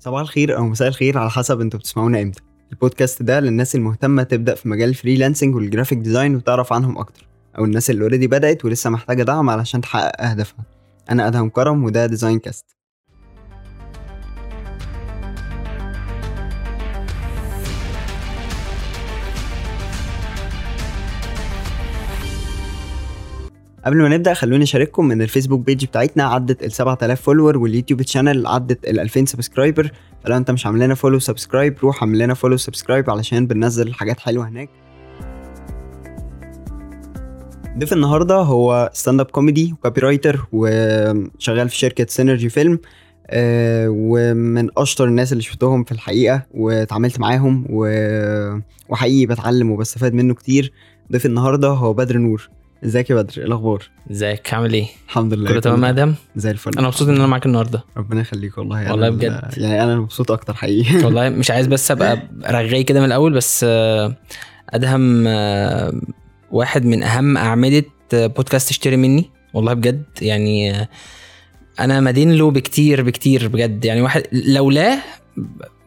صباح الخير أو مساء الخير على حسب أنتوا بتسمعونا إمتى. البودكاست ده للناس المهتمة تبدأ في مجال ال freelancing وال graphic design وتعرف عنهم أكتر أو الناس اللي already بدأت ولسه محتاجة دعم علشان تحقق أهدافها. أنا أدهم كرم وده Design Cast قبل ما نبدأ خلوني أشارككم إن ال Facebook page بتاعتنا عدت ال 7000 follower وال YouTube channel عدت ال 2000 subscriber فلو أنت مش عامل لنا follow subscribe روح اعمل لنا follow subscribe علشان بننزل حاجات حلوة هناك. ضيف النهارده هو stand-up comedy و copywriter وشغال في شركة Synergy Film آه، ومن أشطر الناس اللي شفتهم في الحقيقة واتعاملت معاهم وحقيقي بتعلم وبستفاد منه كتير. ضيف النهارده هو بدر نور. ازيك يا بدر؟ إيه الاخبار؟ ازيك؟ عامل إيه؟ الحمد لله كله تمام يا آدم؟ زي الفل. أنا مبسوط إن أنا معاك النهارده. ربنا يخليك والله. أنا والله ال- بجد. يعني أنا مبسوط أكتر حقيقي. والله مش عايز بس أبقى رغاي كده من الأول بس آه، أدهم آه، واحد من أهم أعمدة آه، بودكاست اشتري مني. والله بجد يعني أنا مدين له بكتير بكتير بجد. يعني واحد لولاه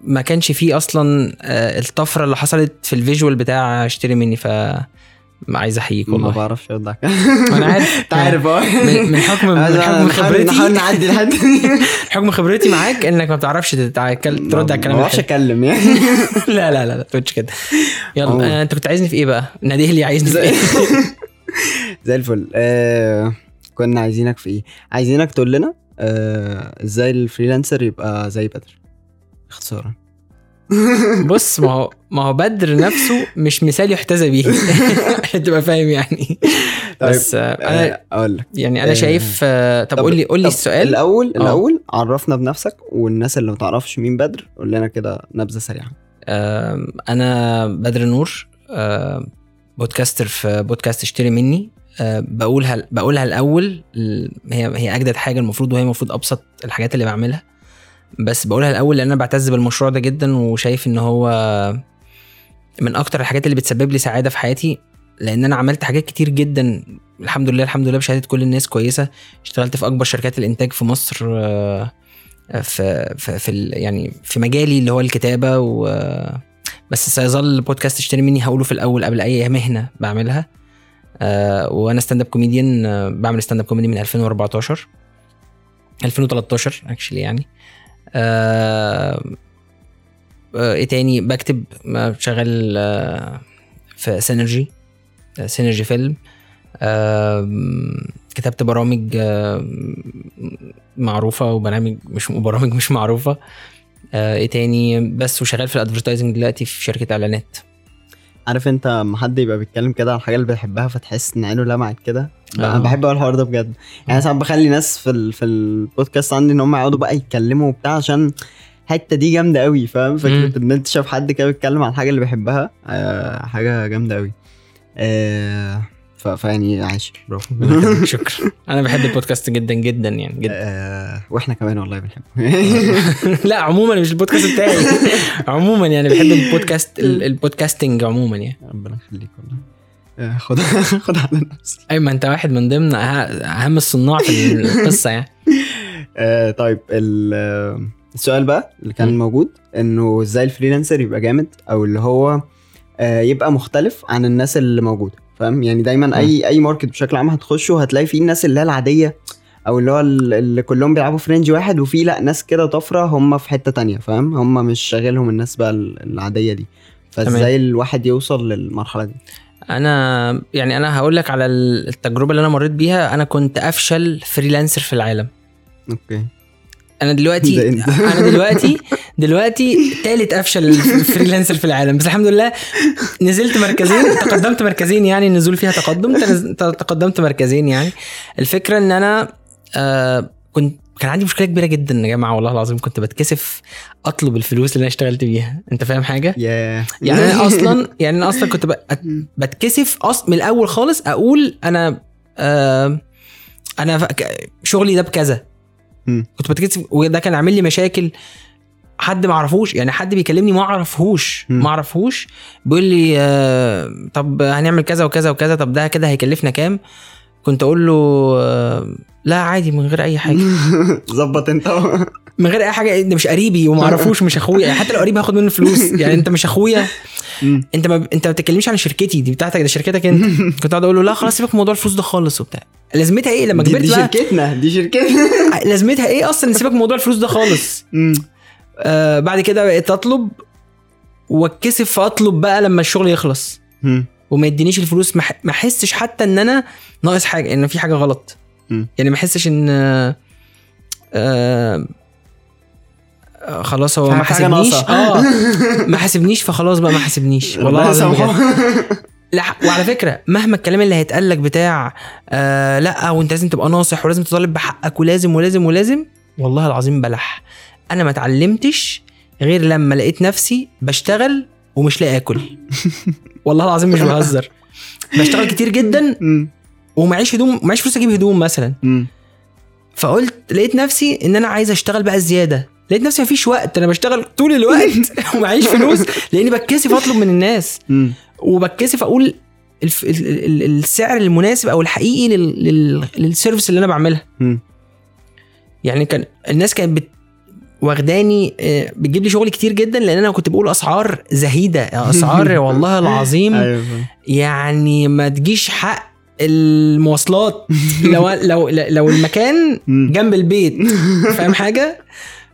ما كانش فيه أصلا الطفرة اللي حصلت في الفيجوال بتاع اشتري مني. ف عايز أحييك ما والله. بعرفش ارد على أنا عارف. انت عارف آه من حكم من حكم خبرتي. نحاول نعدي لحد. حكم خبرتي معاك إنك ما بتعرفش ترد على الكلام ما بعرفش. أتكلم يعني. لا لا لا لا تقولش كده. يلا أنت كنت عايزني في إيه بقى؟ ناديه لي عايزني في إيه؟ زي الفل. آه كنا عايزينك في إيه؟ عايزينك تقول لنا آه إزاي الفريلانسر يبقى زي بدر. اختصارا. بص ما هو ما هو بدر نفسه مش مثال يحتذى به عشان تبقى فاهم يعني. بس آه، أنا آه أقول لك. يعني أنا آه، شايف آه، طب قول لي قول لي السؤال. الأول. الأول عرفنا بنفسك والناس اللي ما تعرفش مين بدر قول لنا كده نبذة سريعة. أنا بدر نور بودكاستر في بودكاست اشتري مني. بقولها بقولها الأول ال- هي هي أجدد حاجة المفروض وهي المفروض أبسط الحاجات اللي بعملها. بس بقولها الأول لأن أنا بعتز بالمشروع ده جدا وشايف إن هو من أكتر الحاجات اللي بتسبب لي سعادة في حياتي لأن أنا عملت حاجات كتير جدا. الحمد لله الحمد لله بشهادة كل الناس كويسة. اشتغلت في أكبر شركات الإنتاج في مصر آه، في في, في يعني في مجالي اللي هو الكتابة و بس سيظل بودكاست اشتري مني هقوله في الأول قبل أي مهنة بعملها. آه وأنا stand-up comedian بعمل stand-up comedy من 2014 2013 actually يعني. إيه تاني؟ بكتب آه، شغال آه في Synergy آه Synergy Film آه كتبت برامج آه معروفة وبرامج مش برامج مش معروفة. آه إيه تاني؟ بس وشغال في ال advertising دلوقتي في شركة إعلانات. عارف انت لما حد يبقى بيتكلم كده عن الحاجة اللي بيحبها فتحس ان عينه لمعت كده أنا آه. بحب قوي الحوار ده بجد يعني ساعات بخلي ناس في ال... في البودكاست عندي إن هم يقعدوا بقى يتكلموا وبتاع عشان الحتة دي جامدة قوي فاهم. فكرة إن أنت شايف حد كده بيتكلم عن الحاجة اللي بيحبها آه حاجة جامدة قوي آه. فيعني عايش. برافو. شكرا. أنا بحب البودكاست جدا جدا يعني جدا. آه وإحنا كمان والله بنحبه. لا عموما مش البودكاست بتاعي. عموما يعني بحب البودكاست ال- ال podcasting عموما يعني. ربنا يخليك والله. آه، خد خد على نفسك. أي ما أنت واحد من ضمن أه- أهم الصناع في القصة يعني. آه طيب ال- السؤال بقى اللي كان مم. موجود إنه إزاي ال freelancer يبقى جامد؟ أو اللي هو آه يبقى مختلف عن الناس اللي موجودة. فاهم؟ يعني دايما اي أي market بشكل عام هتخشه هتلاقي فيه الناس اللي هي العادية أو اللي هو ال- اللي كلهم بيلعبوا في range واحد وفي لأ ناس كده طفرة هم في حتة تانية فاهم؟ هم مش شاغلهم الناس بقى ال- العادية دي. فإزاي الواحد يوصل للمرحلة دي؟ أنا يعني أنا هقول لك على التجربة اللي أنا مريت بيها أنا كنت أفشل freelancer في العالم. okay. أنا دلوقتي. أنا دلوقتي دلوقتي تالت أفشل فريلانسر في العالم. بس الحمد لله نزلت مركزين تقدمت مركزين يعني النزول فيها تقدم تقدمت مركزين يعني. الفكرة إن أنا آه كنت كان عندي مشكلة كبيرة جدا يا جماعة والله العظيم كنت بتكسف أطلب الفلوس اللي أنا اشتغلت بيها. أنت فاهم حاجة؟ ياه يعني أنا أصلا يعني أنا أصلا كنت بت- بتكسف أص... من الأول خالص أقول أنا آه أنا شغلي ده بكذا. مم. كنت بتكسف وده كان عامل لي مشاكل حد ما اعرفوش يعني حد بيكلمني ما اعرفهوش. ما اعرفهوش بيقول لي آه طب هنعمل كذا وكذا وكذا طب ده كده هيكلفنا كام كنت أقول له آه، لا عادي من غير أي حاجة. ظبط أنت. من غير أي حاجة انت مش قريبي وما أعرفوش مش أخويا. يعني حتى لو قريبي هاخد منه فلوس. يعني أنت مش أخويا. أنت ما أنت ما بتتكلمش عن شركتي دي بتاعتك ده شركتك أنت. كنت قاعد أقول له لا خلاص سيبك من موضوع الفلوس ده خالص وبتاع. لازمتها إيه؟ لما دي, كبرت دي بقى شركتنا دي شركتنا. لازمتها إيه أصلا؟ سيبك من موضوع الفلوس ده خالص. آه بعد كده بقيت أطلب. واتكسف أطلب بقى لما الشغل يخلص. وما يدينيش الفلوس ما احسش حتى إن أنا ناقص حاجة إن في حاجة غلط. مم. يعني ما احسش إن آه آه آه، خلاص هو ما حاسبنيش. ناقصة. آه. ما حاسبنيش فخلاص بقى ما حاسبنيش. والله العظيم. لا وعلى فكرة مهما الكلام اللي هيتقال لك بتاع آه لأ وأنت لازم تبقى ناصح ولازم تطالب بحقك ولازم ولازم ولازم والله العظيم بلح. أنا ما اتعلمتش غير لما لقيت نفسي بشتغل ومش لاقي آكل والله العظيم مش بهزر بشتغل كتير جدا. ومعيش هدوم معيش فلوس أجيب هدوم مثلا. فقلت لقيت نفسي إن أنا عايز أشتغل بقى زيادة لقيت نفسي مفيش وقت أنا بشتغل طول الوقت ومعيش فلوس لأني بتكسف أطلب من الناس. وبتكسف أقول الف... ال... ال... السعر المناسب أو الحقيقي لل... لل... للسيرفيس اللي أنا بعملها. يعني كان الناس كانت بت... واخداني آه، بتجيب لي شغل كتير جدا لأن أنا كنت بقول أسعار زهيدة أسعار والله العظيم. فاهم. يعني ما تجيش حق المواصلات. لو لو لو المكان. جنب البيت فاهم حاجة؟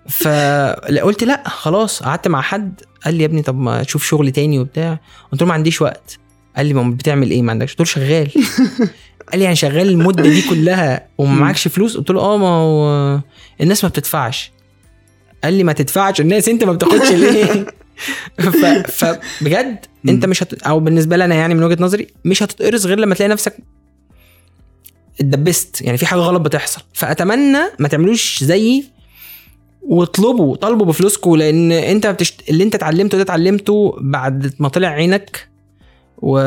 فقلت لا خلاص. قعدت مع حد قال لي يا ابني طب ما تشوف شغل تاني وبتاع. قلت له ما عنديش وقت. قال لي ما بتعمل إيه؟ ما عندكش. قلت له شغال. قال لي يعني شغال المدة دي كلها وما معكش فلوس؟ قلت له آه ما هو الناس ما بتدفعش. قال لي ما تدفعش. الناس انت ما بتاخدش ليه. فبجد انت مش هت... أو بالنسبة لي أنا يعني من وجهة نظري مش هتتقرص غير لما تلاقي نفسك اتدبست. يعني في حاجة غلط بتحصل. فأتمنى ما تعملوش زيي واطلبوا طالبوا بفلوسكم لأن انت بتشت... اللي انت اتعلمته ده اتعلمته بعد ما طلع عينك و...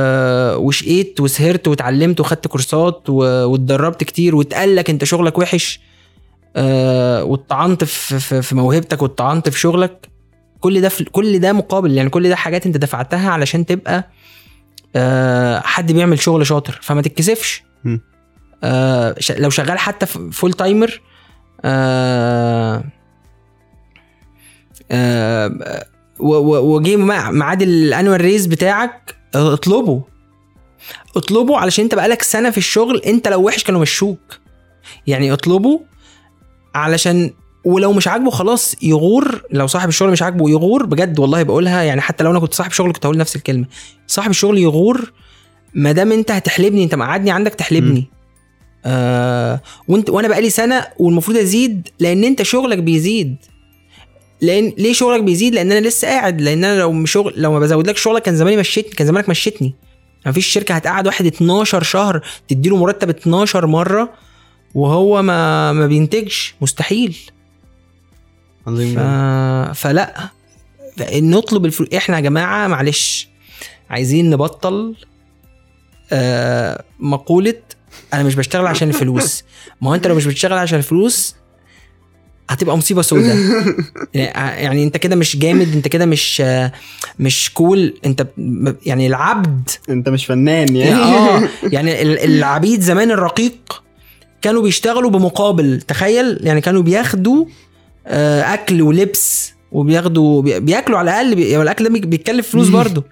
وشقيت وسهرت واتعلمت وخدت كورسات و... واتدربت كتير واتقال لك انت شغلك وحش. آه... واتطعنت في... في... في موهبتك واتطعنت في شغلك كل ده في... كل ده مقابل يعني كل ده حاجات انت دفعتها علشان تبقى آه... حد بيعمل شغل شاطر فما تتكسفش. آه... لو شغال حتى full-timer آه... آه، و- و- وجه مع- ميعاد الانوال ريز بتاعك آه، اطلبه. اطلبه علشان انت بقالك سنة في الشغل انت لو وحش كانوا مشوك. يعني اطلبه علشان ولو مش عاجبه خلاص يغور لو صاحب الشغل مش عاجبه يغور بجد والله بقولها يعني حتى لو أنا كنت صاحب شغل كنت هقول نفس الكلمة. صاحب الشغل يغور ما دام انت هتحلبني انت مقعدني عندك تحلبني. آه وانت وأنا بقالي سنة والمفروض ازيد لأن انت شغلك بيزيد. لأن ليه شغلك بيزيد؟ لأن أنا لسه قاعد لأن أنا لو مش شغل لو ما بزودلكش شغلك كان زماني مشيتني كان زمانك مشيتني. ما فيش شركة هتقعد واحد 12 شهر تديله مرتب 12 مرة وهو ما ما بينتجش. مستحيل. عظيم ف... فلا. نطلب الفلوس إحنا يا جماعة معلش. عايزين نبطل آه مقولة أنا مش بشتغل عشان الفلوس. ما هو أنت لو مش بتشتغل عشان الفلوس هتبقى مصيبة سوداء يعني أنت كده مش جامد أنت كده مش آه، مش cool أنت يعني العبد أنت مش فنان يعني. آه. يعني ال- العبيد زمان الرقيق كانوا بيشتغلوا بمقابل تخيل؟ يعني كانوا بياخدوا آه، أكل ولبس وبياخدوا بي- بياكلوا على الأقل بي- يعني الأكل ده بي- بيتكلف فلوس برضه.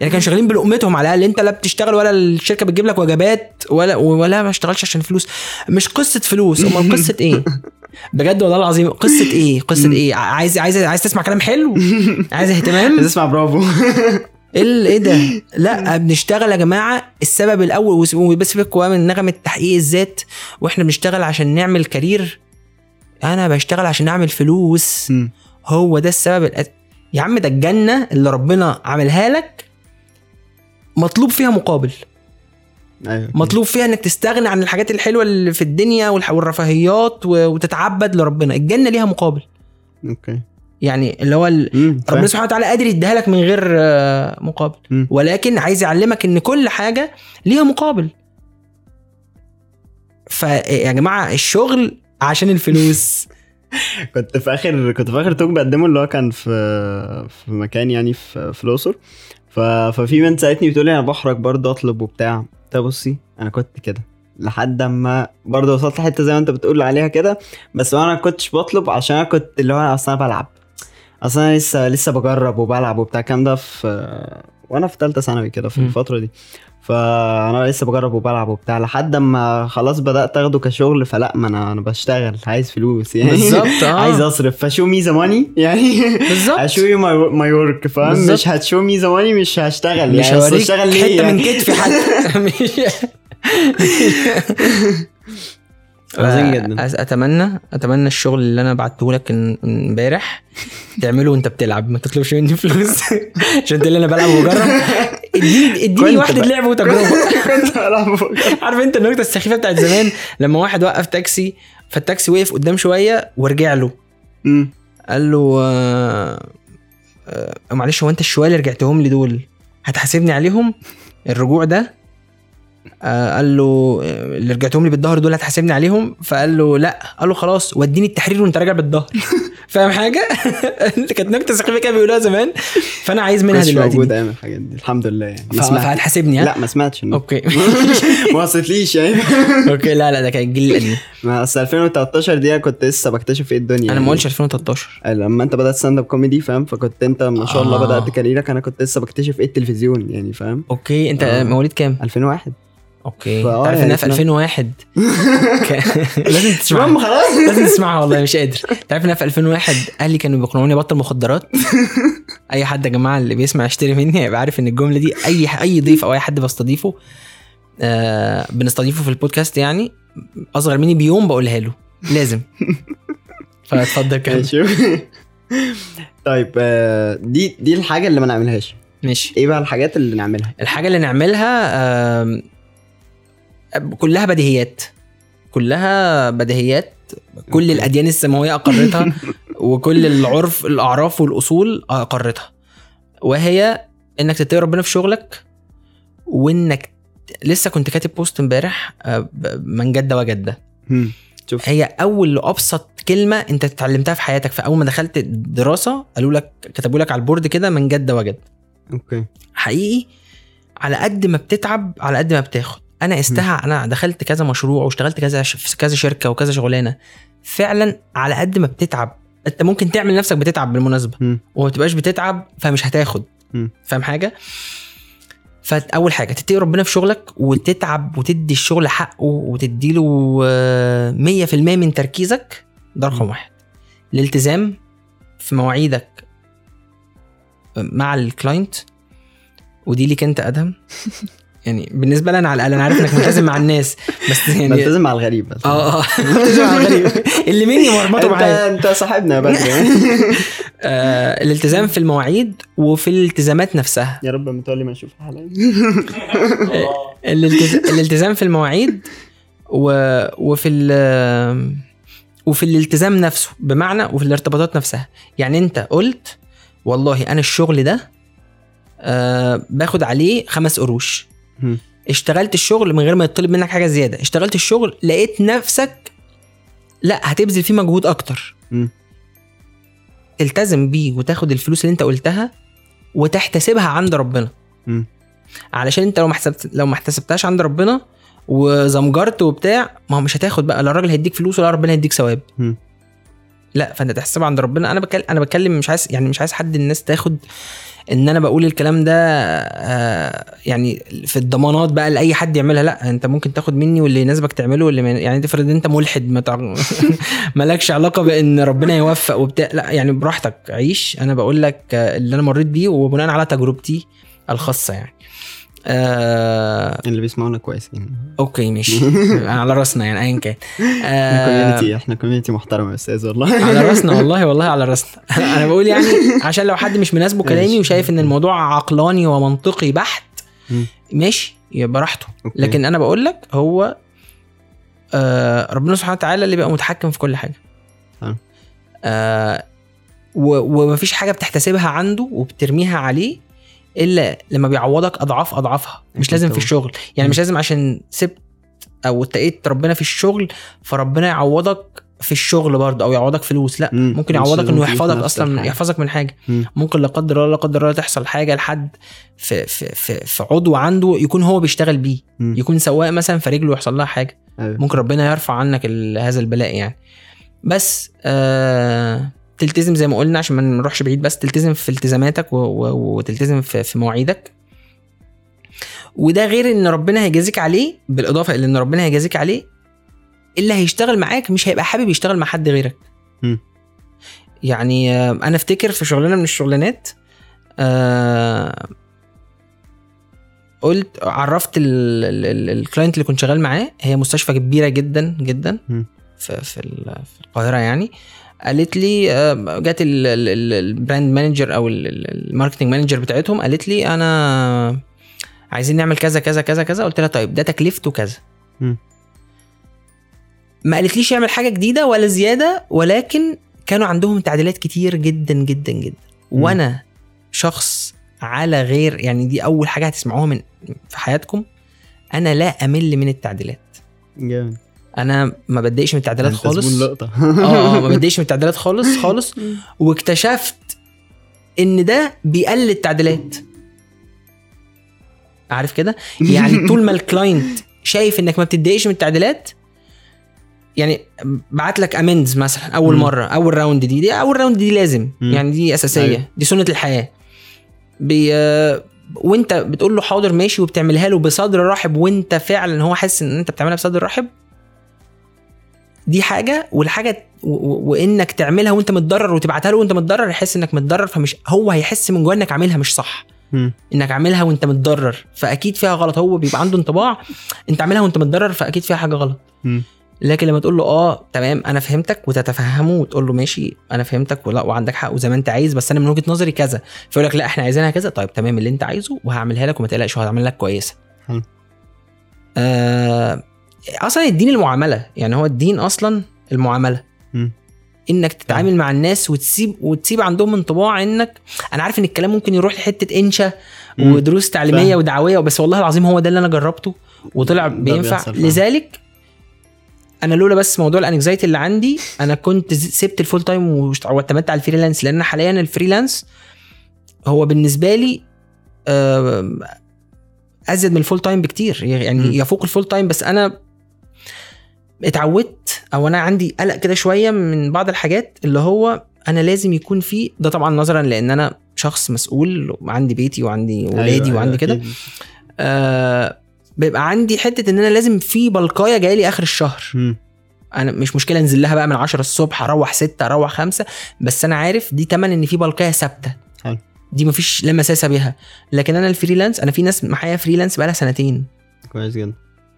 يعني كانوا شغالين بلقمتهم على الأقل أنت لا بتشتغل ولا الشركة بتجيب لك وجبات ولا ولا ما اشتغلش عشان فلوس. مش قصة فلوس أمال قصة إيه؟ بجد والله العظيم قصة إيه؟ قصة إيه؟ عايز عايز عايز تسمع كلام حلو؟ عايز اهتمام؟ تسمع برافو. إيه إيه ده؟ لا بنشتغل يا جماعة. السبب الأول وبس بقى من نغمة تحقيق الذات وإحنا بنشتغل عشان نعمل كارير. أنا بشتغل عشان أعمل فلوس. هو ده السبب الأس... يا عم ده الجنة اللي ربنا عاملها لك مطلوب فيها مقابل. أيوه مطلوب فيها إنك تستغنى عن الحاجات الحلوة اللي في الدنيا والرفاهيات وتتعبد لربنا. الجنة ليها مقابل. أوكي. يعني اللي هو. ربنا سبحانه وتعالى قادر يديها لك من غير آه، مقابل. مم. ولكن عايز يعلمك إن كل حاجة ليها مقابل. فيا جماعة الشغل عشان الفلوس. كنت في آخر كنت في آخر توك بقدمه اللي هو كان في في مكان يعني في في الأقصر. ففي بنت سالتني بتقول لي أنا بحرج برضه أطلب وبتاع. قلت بصي أنا كنت كده. لحد أما برضه وصلت لحته زي ما أنت بتقول عليها كده. بس أنا كنتش بطلب عشان أنا كنت اللي هو أصل أنا بلعب. أصل أنا لسه لسه بجرب وبلعب وبتاع الكلام ده في وأنا في ثالثه ثانوي كده في مم. الفترة دي. فأنا لسه بجرب وبلعب وبتاع لحد اما خلاص بدأت أخده كشغل فلا ما أنا أنا بشتغل عايز فلوس يعني. بالظبط آه. عايز أصرف. ف show me the money يعني بالظبط. ه show you my work فاهم. مش هت show me the money مش هشتغل. مش يعني هوريك اشتغل ليه حتة من يعني؟ كتفي حتى. عظيم جدا. أتمنى أتمنى الشغل اللي أنا بعته لك امبارح تعمله وأنت بتلعب. ما تطلبش مني فلوس. عشان تقول أنا بلعب وبجرب اديني اديني واحدة. لعب وتجربة. كنت بلعب عارف أنت النكتة السخيفة بتاعت زمان؟ لما واحد وقف تاكسي فالتاكسي وقف قدام شوية ورجع له. قال له آه آه معلش هو أنت الشوية اللي رجعتهم لي دول هتحاسبني عليهم؟ الرجوع ده قال له آه، اللي رجعتهم لي بالظهر دول هتحاسبني عليهم؟ فقال له لا. قال له خلاص وديني التحرير وانت راجع بالظهر. فاهم حاجة؟ كانت نكتة سخيفة كده بيقولوها زمان. فأنا عايز منها دلوقتي موجود. أيام الحاجات دي. الحمد لله يعني. ما سمعت فهتحاسبني لا ما سمعتش okay. ما وصلتليش يعني. okay لا لا ده كان الجيل القديم. ما أصل 2013 دي كنت لسه بكتشف إيه الدنيا أنا يعني. ما قلتش 2013 لما أنت بدأت stand-up comedy فاهم؟ فكنت أنت ما شاء الله آه. بدأت كاريرك أنا كنت لسه بكتشف إيه التلفزيون يعني فاهم؟ okay أنت آه. مواليد كام؟ 2001 okay. انت عارف يعني انها في إحنا- 2001 ك- لازم تسمعها. خلاص. لازم تسمعها والله مش قادر. انت عارف انها في 2001 أهلي كانوا بيقنعوني أبطل مخدرات؟ أي حد يا جماعة اللي بيسمع يشتري مني هيبقى عارف إن الجملة دي أي أي ضيف أو أي حد بستضيفه آه بنستضيفه في البودكاست يعني أصغر مني بيوم بقولها له. لازم. فاتفضل كمل. طيب آه، دي دي الحاجة اللي ما نعملهاش. ماشي. إيه بقى الحاجات اللي نعملها؟ الحاجة اللي نعملها آم، كلها بديهيات. كلها بديهيات. كل. الأديان السماوية أقرتها وكل العرف الأعراف والأصول أقرتها. وهي إنك تتقي ربنا في شغلك وإنك لسه كنت كاتب post امبارح آه، من جد وجد. شوف. هي أول وأبسط كلمة أنت اتعلمتها في حياتك. فاول ما دخلت الدراسة قالوا لك كتبوا لك على ال board كده من جد وجد okay. حقيقي على قد ما بتتعب على قد ما بتاخد. أنا لمستها أنا دخلت كذا مشروع واشتغلت كذا في كذا شركة وكذا شغلانة فعلا على قد ما بتتعب أنت ممكن تعمل نفسك بتتعب بالمناسبة. وما تبقاش بتتعب فمش هتاخد. فاهم حاجة فاول حاجة تتقي ربنا في شغلك وتتعب وتدي الشغل حقه وتديله آه، 100% من تركيزك ده رقم. واحد الالتزام في مواعيدك مع الكلاينت ودي ليك أنت أدهم يعني بالنسبة لي أنا على الأقل أنا عارف إنك ملتزم مع الناس بس يعني بلتزم مع الغريب بس آه آه. ملتزم مع الغريب. اللي مني مرمطه انت معايا أنت صاحبنا يا بدر يعني. آه الالتزام في المواعيد وفي الالتزامات نفسها. يا رب متولي ما أشوف حلقه الالتز... الالتزام في المواعيد و... وفي ال... وفي الالتزام نفسه بمعنى وفي الارتباطات نفسها. يعني أنت قلت والله أنا الشغل ده آه باخد عليه خمس قروش. اشتغلت الشغل من غير ما يطلب منك حاجة زيادة اشتغلت الشغل لقيت نفسك لا هتبذل فيه مجهود أكتر. تلتزم بيه وتاخد الفلوس اللي أنت قلتها وتحتسبها عند ربنا مم. علشان أنت لو ما حسبت لو ما احتسبتهاش عند ربنا وزمجرت وبتاع ما هو مش هتاخد بقى لا الراجل هيديك فلوس ولا ربنا هيديك ثواب. لا فأنت تحسبها عند ربنا. أنا بتكلم أنا بتكلم مش عايز يعني مش عايز حد الناس تاخد إن أنا بقول الكلام ده آه يعني في الضمانات بقى لأي حد يعملها. لا أنت ممكن تاخد مني واللي يناسبك تعمله واللي يعني تفرض أنت ملحد ما. مالكش علاقة بإن ربنا يوفق وبتاع. لا يعني براحتك عيش. أنا بقول لك آه، اللي أنا مريت بيه وبناء على تجربتي الخاصة يعني. آه اللي بيسمعونا كويسين okay ماشي على راسنا يعني ايا كان آه كوميونتي إحنا كوميونتي محترم يا أستاذ والله على راسنا والله والله على راسنا أنا بقول يعني عشان لو حد مش مناسبه كلامي. وشايف إن الموضوع عقلاني ومنطقي بحت. ماشي يبقى براحته. لكن أنا بقول لك هو آه ربنا سبحانه وتعالى اللي بيبقى متحكم في كل حاجة. آه ومفيش حاجة بتحتسبها عنده وبترميها عليه إلا لما بيعوضك أضعاف أضعافها مش لازم في. الشغل يعني. مش لازم عشان سبت أو اتقيت ربنا في الشغل فربنا يعوضك في الشغل برضه أو يعوضك فلوس لا مم. ممكن يعوضك إنه يحفظك أصلا. يحفظك من حاجة مم. ممكن لا قدر الله لا قدر الله تحصل حاجة لحد في في في, في عضو عنده يكون هو بيشتغل بيه مم. يكون سواق مثلا فرجله يحصل لها حاجة أيوة. ممكن ربنا يرفع عنك هذا البلاء يعني بس آه تلتزم زي ما قلنا عشان ما نروحش بعيد بس تلتزم في التزاماتك و- و- وتلتزم في, في مواعيدك وده غير إن ربنا هيجازيك عليه بالإضافة إلى إن ربنا هيجازيك عليه اللي هيشتغل معاك مش هيبقى حابب يشتغل مع حد غيرك مم. يعني آه، أنا أفتكر في شغلانه من الشغلانات آه قلت عرفت ال client اللي كنت شغال معاه هي مستشفى كبيرة جدا جدا مم. في في, ال- في القاهرة يعني قالت لي جت ال- ال- ال- ال brand manager أو ال- ال- ال marketing manager بتاعتهم قالت لي أنا عايزين نعمل كذا كذا كذا كذا. قلت لها طيب ده تكلفته كذا. ما قالتليش اعمل حاجة جديدة ولا زيادة ولكن كانوا عندهم تعديلات كتير جدا جدا جدا. وأنا شخص على غير يعني دي أول حاجة هتسمعوها من في حياتكم أنا لا أمل من التعديلات. جامد. أنا ما بتضايقش من التعديلات أنت خالص. لقطة. آه آه ما بتضايقش من التعديلات خالص خالص. واكتشفت إن ده بيقلل التعديلات. عارف كده؟ يعني طول ما الكلاينت شايف إنك ما بتتضايقش من التعديلات يعني بعت لك amends مثلا أول. مرة أول round دي دي أول round دي لازم. يعني دي أساسية. أيوة. دي سنة الحياة. بي آه، وأنت بتقول له حاضر ماشي وبتعملها له بصدر رحب وأنت فعلا هو حاسس إن أنت بتعملها بصدر رحب دي حاجة والحاجة وإنك تعملها وأنت متضرر وتبعتها له وأنت متضرر يحس إنك متضرر فمش هو هيحس من جوه إنك عاملها مش صح. إنك عاملها وأنت متضرر فأكيد فيها غلط هو بيبقى عنده انطباع أنت عاملها وأنت متضرر فأكيد فيها حاجة غلط. لكن لما تقول له آه تمام أنا فهمتك وتتفهمه وتقول له ماشي أنا فهمتك ولا وعندك حق وزي ما أنت عايز بس أنا من وجهة نظري كذا فيقول لك لا إحنا عايزينها كذا طيب تمام اللي أنت عايزه وهعملها لك وما تقلقش وهعمل لك كويسة. آه أصلا الدين المعاملة يعني هو الدين أصلا المعاملة مم. إنك تتعامل مع الناس وتسيب وتسيب عندهم انطباع إنك أنا عارف إن الكلام ممكن يروح لحتة إنشا. ودروس تعليمية فاهم. وتوعوية بس والله العظيم هو ده اللي أنا جربته وطلع بينفع. لذلك أنا لولا بس موضوع ال anxiety اللي عندي أنا كنت سبت ال full time واعتمدت على ال freelance لأن حاليا ال freelance هو بالنسبة لي أزيد من ال full time بكتير. يعني يفوق ال full time بس أنا اتعودت أو أنا عندي قلق كده شوية من بعض الحاجات اللي هو أنا لازم يكون في ده طبعا نظرا لأن أنا شخص مسؤول وعندي بيتي وعندي ولادي أيوة، أيوة، وعندي كده. آه بيبقى عندي حتة إن أنا لازم في بلقاية جاية لي آخر الشهر مم. أنا مش مشكلة أنزل لها بقى من 10 الصبح أروح 6 أروح 5 بس أنا عارف دي تمن إن في بلقاية ثابتة. دي مفيش لا مساسه بيها لكن أنا الفريلانس أنا في ناس معايا فريلانس بقالها سنتين كويس جدا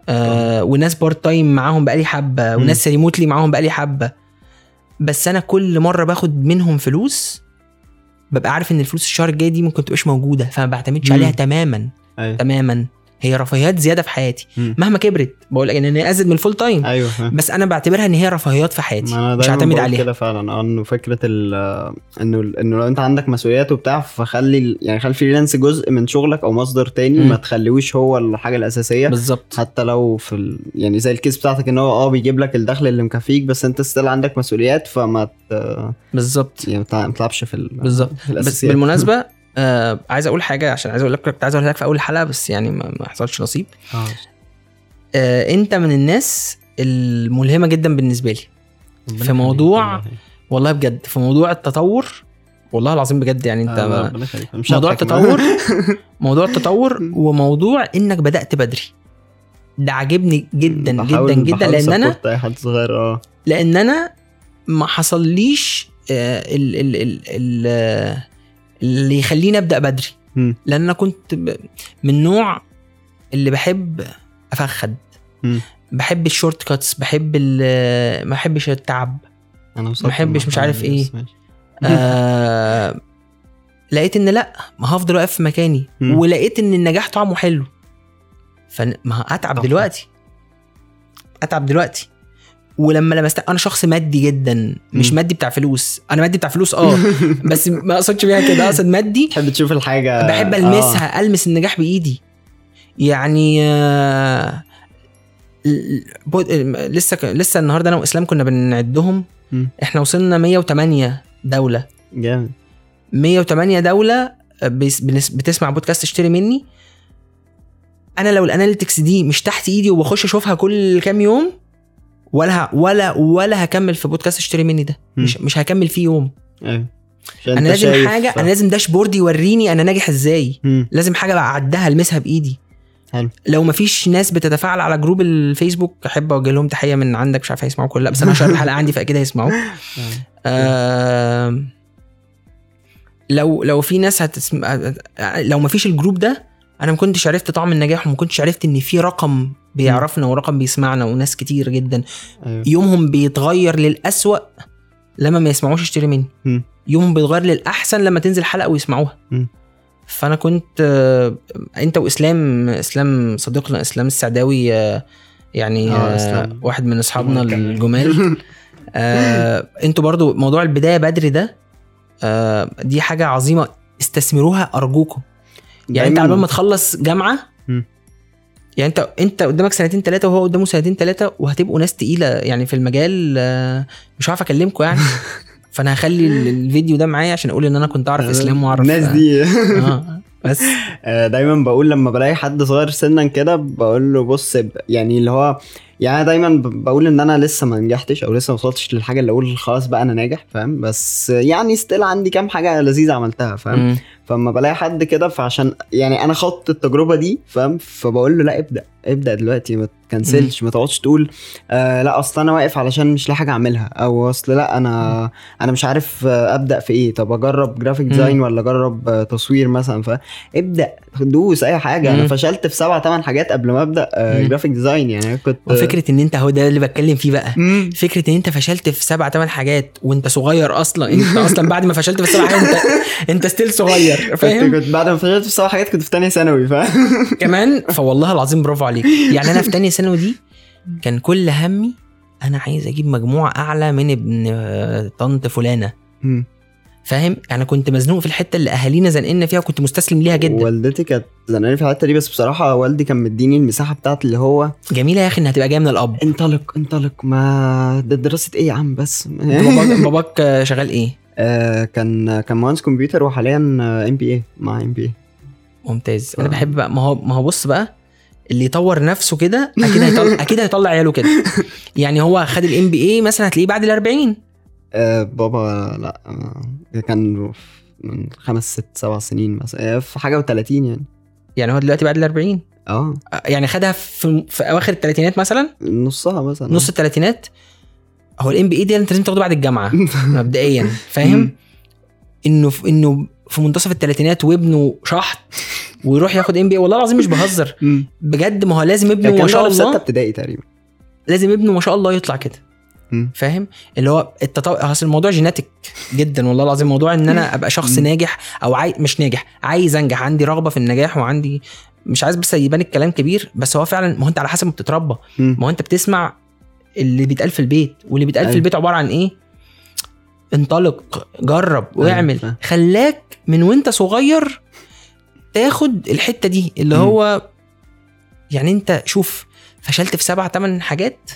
آه وناس بارت تايم معاهم بقالي حبة. وناس ريموتلي معاهم بقالي حبة بس أنا كل مرة باخد منهم فلوس ببقى عارف إن الفلوس الشهر الجاي دي ممكن تبقاش موجودة فما بعتمدش. عليها تماما أيوه تماما هي رفاهيات زيادة في حياتي. مم. مهما كبرت بقول لك إن هي أزيد من ال full time أيوه. بس أنا بعتبرها إن هي رفاهيات في حياتي. ما أنا مش هعتمد عليها. كده فعلا. آه إنه فكرة إنه إنه لو أنت عندك مسؤوليات وبتاع فخلي يعني خلي ال freelance جزء من شغلك أو مصدر تاني مم. ما تخليهوش هو الحاجة الأساسية. بالظبط. حتى لو في ال... يعني زي ال case بتاعتك إن هو آه بيجيب لك الدخل اللي مكفيك بس أنت still عندك مسؤوليات فما ت... بالظبط. يعني ما تلعبش في ال... بالظبط. بس بالمناسبة آه عايز أقول حاجة عشان عايز أقول لك كنت عايز أقولها لك في أول حلقة بس يعني ما, ما حصلش نصيب آه. آه أنت من الناس الملهمة جدا بالنسبة لي في موضوع- والله. بجد في موضوع التطور والله العظيم بجد يعني أنت آه، ما. مش موضوع. التطور موضوع التطور وموضوع إنك بدأت بدري ده عاجبني جدا جدا بحاول- جدا لأن أنا أي حد صغير آه لأن أنا ما حصليش آه، ال ال ال ال آه، اللي يخليني أبدأ بدري. لأن أنا كنت ب- من نوع اللي بحب أفهلو. بحب ال shortcuts بحب ما بحبش التعب أنا ما أحبش مش عارف ماشي. آه لقيت إن لأ ما هفضل واقف في مكاني مم. ولقيت إن النجاح طعمه حلو فما أتعب. دلوقتي أتعب دلوقتي ولما لمست أنا شخص مادي جدا مش. مادي بتاع فلوس. أنا مادي بتاع فلوس آه. بس ما أقصدش بيها كده أقصد مادي. تحب تشوف الحاجة بحب آه. ألمسها ألمس النجاح بإيدي. يعني آه، بود- لسه ك- لسه النهارده أنا وإسلام كنا بنعدهم. إحنا وصلنا 108 دولة. جامد. 108 دولة بس- بنس- بتسمع بودكاست اشتري مني. أنا لو ال analytics دي مش تحت إيدي وبخش أشوفها كل كام يوم ولا ه- ولا ولا هكمل في بودكاست اشتري مني ده. مم. مش مش هكمل فيه يوم. أيوه. أنا لازم شايف- حاجة أنا لازم dashboard يوريني أنا ناجح إزاي. مم. لازم حاجة بعدها ألمسها بإيدي. حلو. لو مفيش ناس بتتفاعل على group الفيسبوك أحب أوجه لهم تحية من عندك مش عارف هيسمعوك ولا لأ بس أنا عشان الحلقة عندي فأكيد هيسمعوك. آه لو لو في ناس هتسم... لو مفيش الجروب ده أنا ما كنتش عرفت طعم النجاح وما كنتش عرفت إن في رقم بيعرفنا ورقم بيسمعنا وناس كتير جدا أيوه يومهم بيتغير للأسوأ لما ما يسمعوش اشتري مني. يومهم بيتغير للأحسن لما تنزل حلقة ويسمعوها مم. فأنا كنت آه، أنت وإسلام إسلام صديقنا إسلام السعداوي آه، يعني آه، آه، إسلام. واحد من أصحابنا جمال. الجمال آه، أنتوا برضو موضوع البداية بدري ده آه، دي حاجة عظيمة استثمروها أرجوكم يعني أنت على ما تخلص جامعة مم. يعني انت انت قدامك سنتين ثلاثة وهو قدامه سنتين ثلاثة وهتبقوا ناس تقيلة يعني في المجال آه، مش عارف اكلمكم يعني. فأنا هخلي ال- الفيديو ده معايا عشان أقول إن أنا كنت أعرف إسلام وأعرف الناس دي. آه. بس. آه، دايما بقول لما بلاقي حد صغير سنا كده بقول له بص يعني اللي هو يعني دايما بقول إن أنا لسه ما نجحتش أو لسه ما وصلتش للحاجة اللي أقول خلاص بقى أنا ناجح فاهم؟ بس يعني ستيل عندي كام حاجة لذيذة عملتها فاهم؟ مم. فلما بلاقي حد كده فعشان يعني أنا خدت التجربة دي فاهم؟ فبقول له لا ابدأ ابدأ دلوقتي ما ت cancel ش ما تقعدش تقول آه لا أصل أنا واقف علشان مش لاقي حاجة أعملها أو أصل لا أنا أنا مش عارف آه، أبدأ في إيه طب أجرب جرافيك مم. design ولا أجرب آه، تصوير مثلا فابدا دوس أي حاجة. مم. أنا فشلت في سبع ثمان حاجات قبل ما أبدأ آه،. graphic design يعني كنت وفكرة إن أنت هو ده اللي بتكلم فيه بقى. مم. فكرة إن أنت فشلت في سبع ثمان حاجات وأنت صغير أصلا. أنت أصلا بعد ما فشلت في السبع حاجات انت أنت still صغير. فاهم؟ كنت بعد ما فشلت في سبع حاجات كنت في تانية ثانوي فاهم؟ كمان فوالله العظيم برافو عليك. يعني أنا في تانية ثانوي دي كان كل همي أنا عايز أجيب مجموعة أعلى من ابن آه، طنط فلانة. فاهم؟ أنا كنت مزنوق في الحتة اللي أهالينا زنقانا فيها وكنت مستسلم ليها جدا. والدتي كانت زنقاني في الحتة دي بس بصراحة والدي كان مديني المساحة بتاعت اللي هو جميلة يا أخي إنها تبقى جاية من الأب. انطلق انطلق. ما ده دراسة إيه يا عم بس؟ باباك باباك شغال إيه؟ آه كان كان مهندس كمبيوتر وحاليا ام بي اي مع ام بي اي ممتاز. أنا آه. بحب بقى ما هو ما هو بص بقى اللي يطور نفسه كده أكيد هيطلع أكيد هيطلع عياله كده. يعني هو خد ال MBA مثلا هتلاقيه بعد ال 40 آه بابا لا آه كان من خمس ست سبع سنين مثلا. آه، في حاجة و30 يعني. يعني هو دلوقتي بعد ال 40 آه يعني خدها في في أواخر الثلاثينات مثلا؟ نصها مثلا. نص الثلاثينات هو ال MBA دي انت لازم تاخده بعد الجامعة مبدئيا. فاهم؟ إنه في إنه في منتصف الثلاثينات وابنه شحط ويروح ياخد MBA والله العظيم مش بهزر. بجد ما هو لازم ابنه ما شاء ده في سته الله ابتدائي تقريبا. لازم ابنه ما شاء الله يطلع كده. فاهم اللي هو التطور أصل الموضوع genetic جدا والله العظيم موضوع إن أنا أبقى شخص. ناجح أو عاي... مش ناجح عايز أنجح عندي رغبة في النجاح وعندي مش عايز بس يبان الكلام كبير بس هو فعلا ما هو أنت على حسب ما بتتربى. ما هو أنت بتسمع اللي بيتقال في البيت واللي بيتقال في أيوة. البيت عبارة عن إيه انطلق جرب واعمل فاهم. خلاك من وأنت صغير تاخد الحتة دي اللي. هو يعني أنت شوف فشلت في سبع ثمان حاجات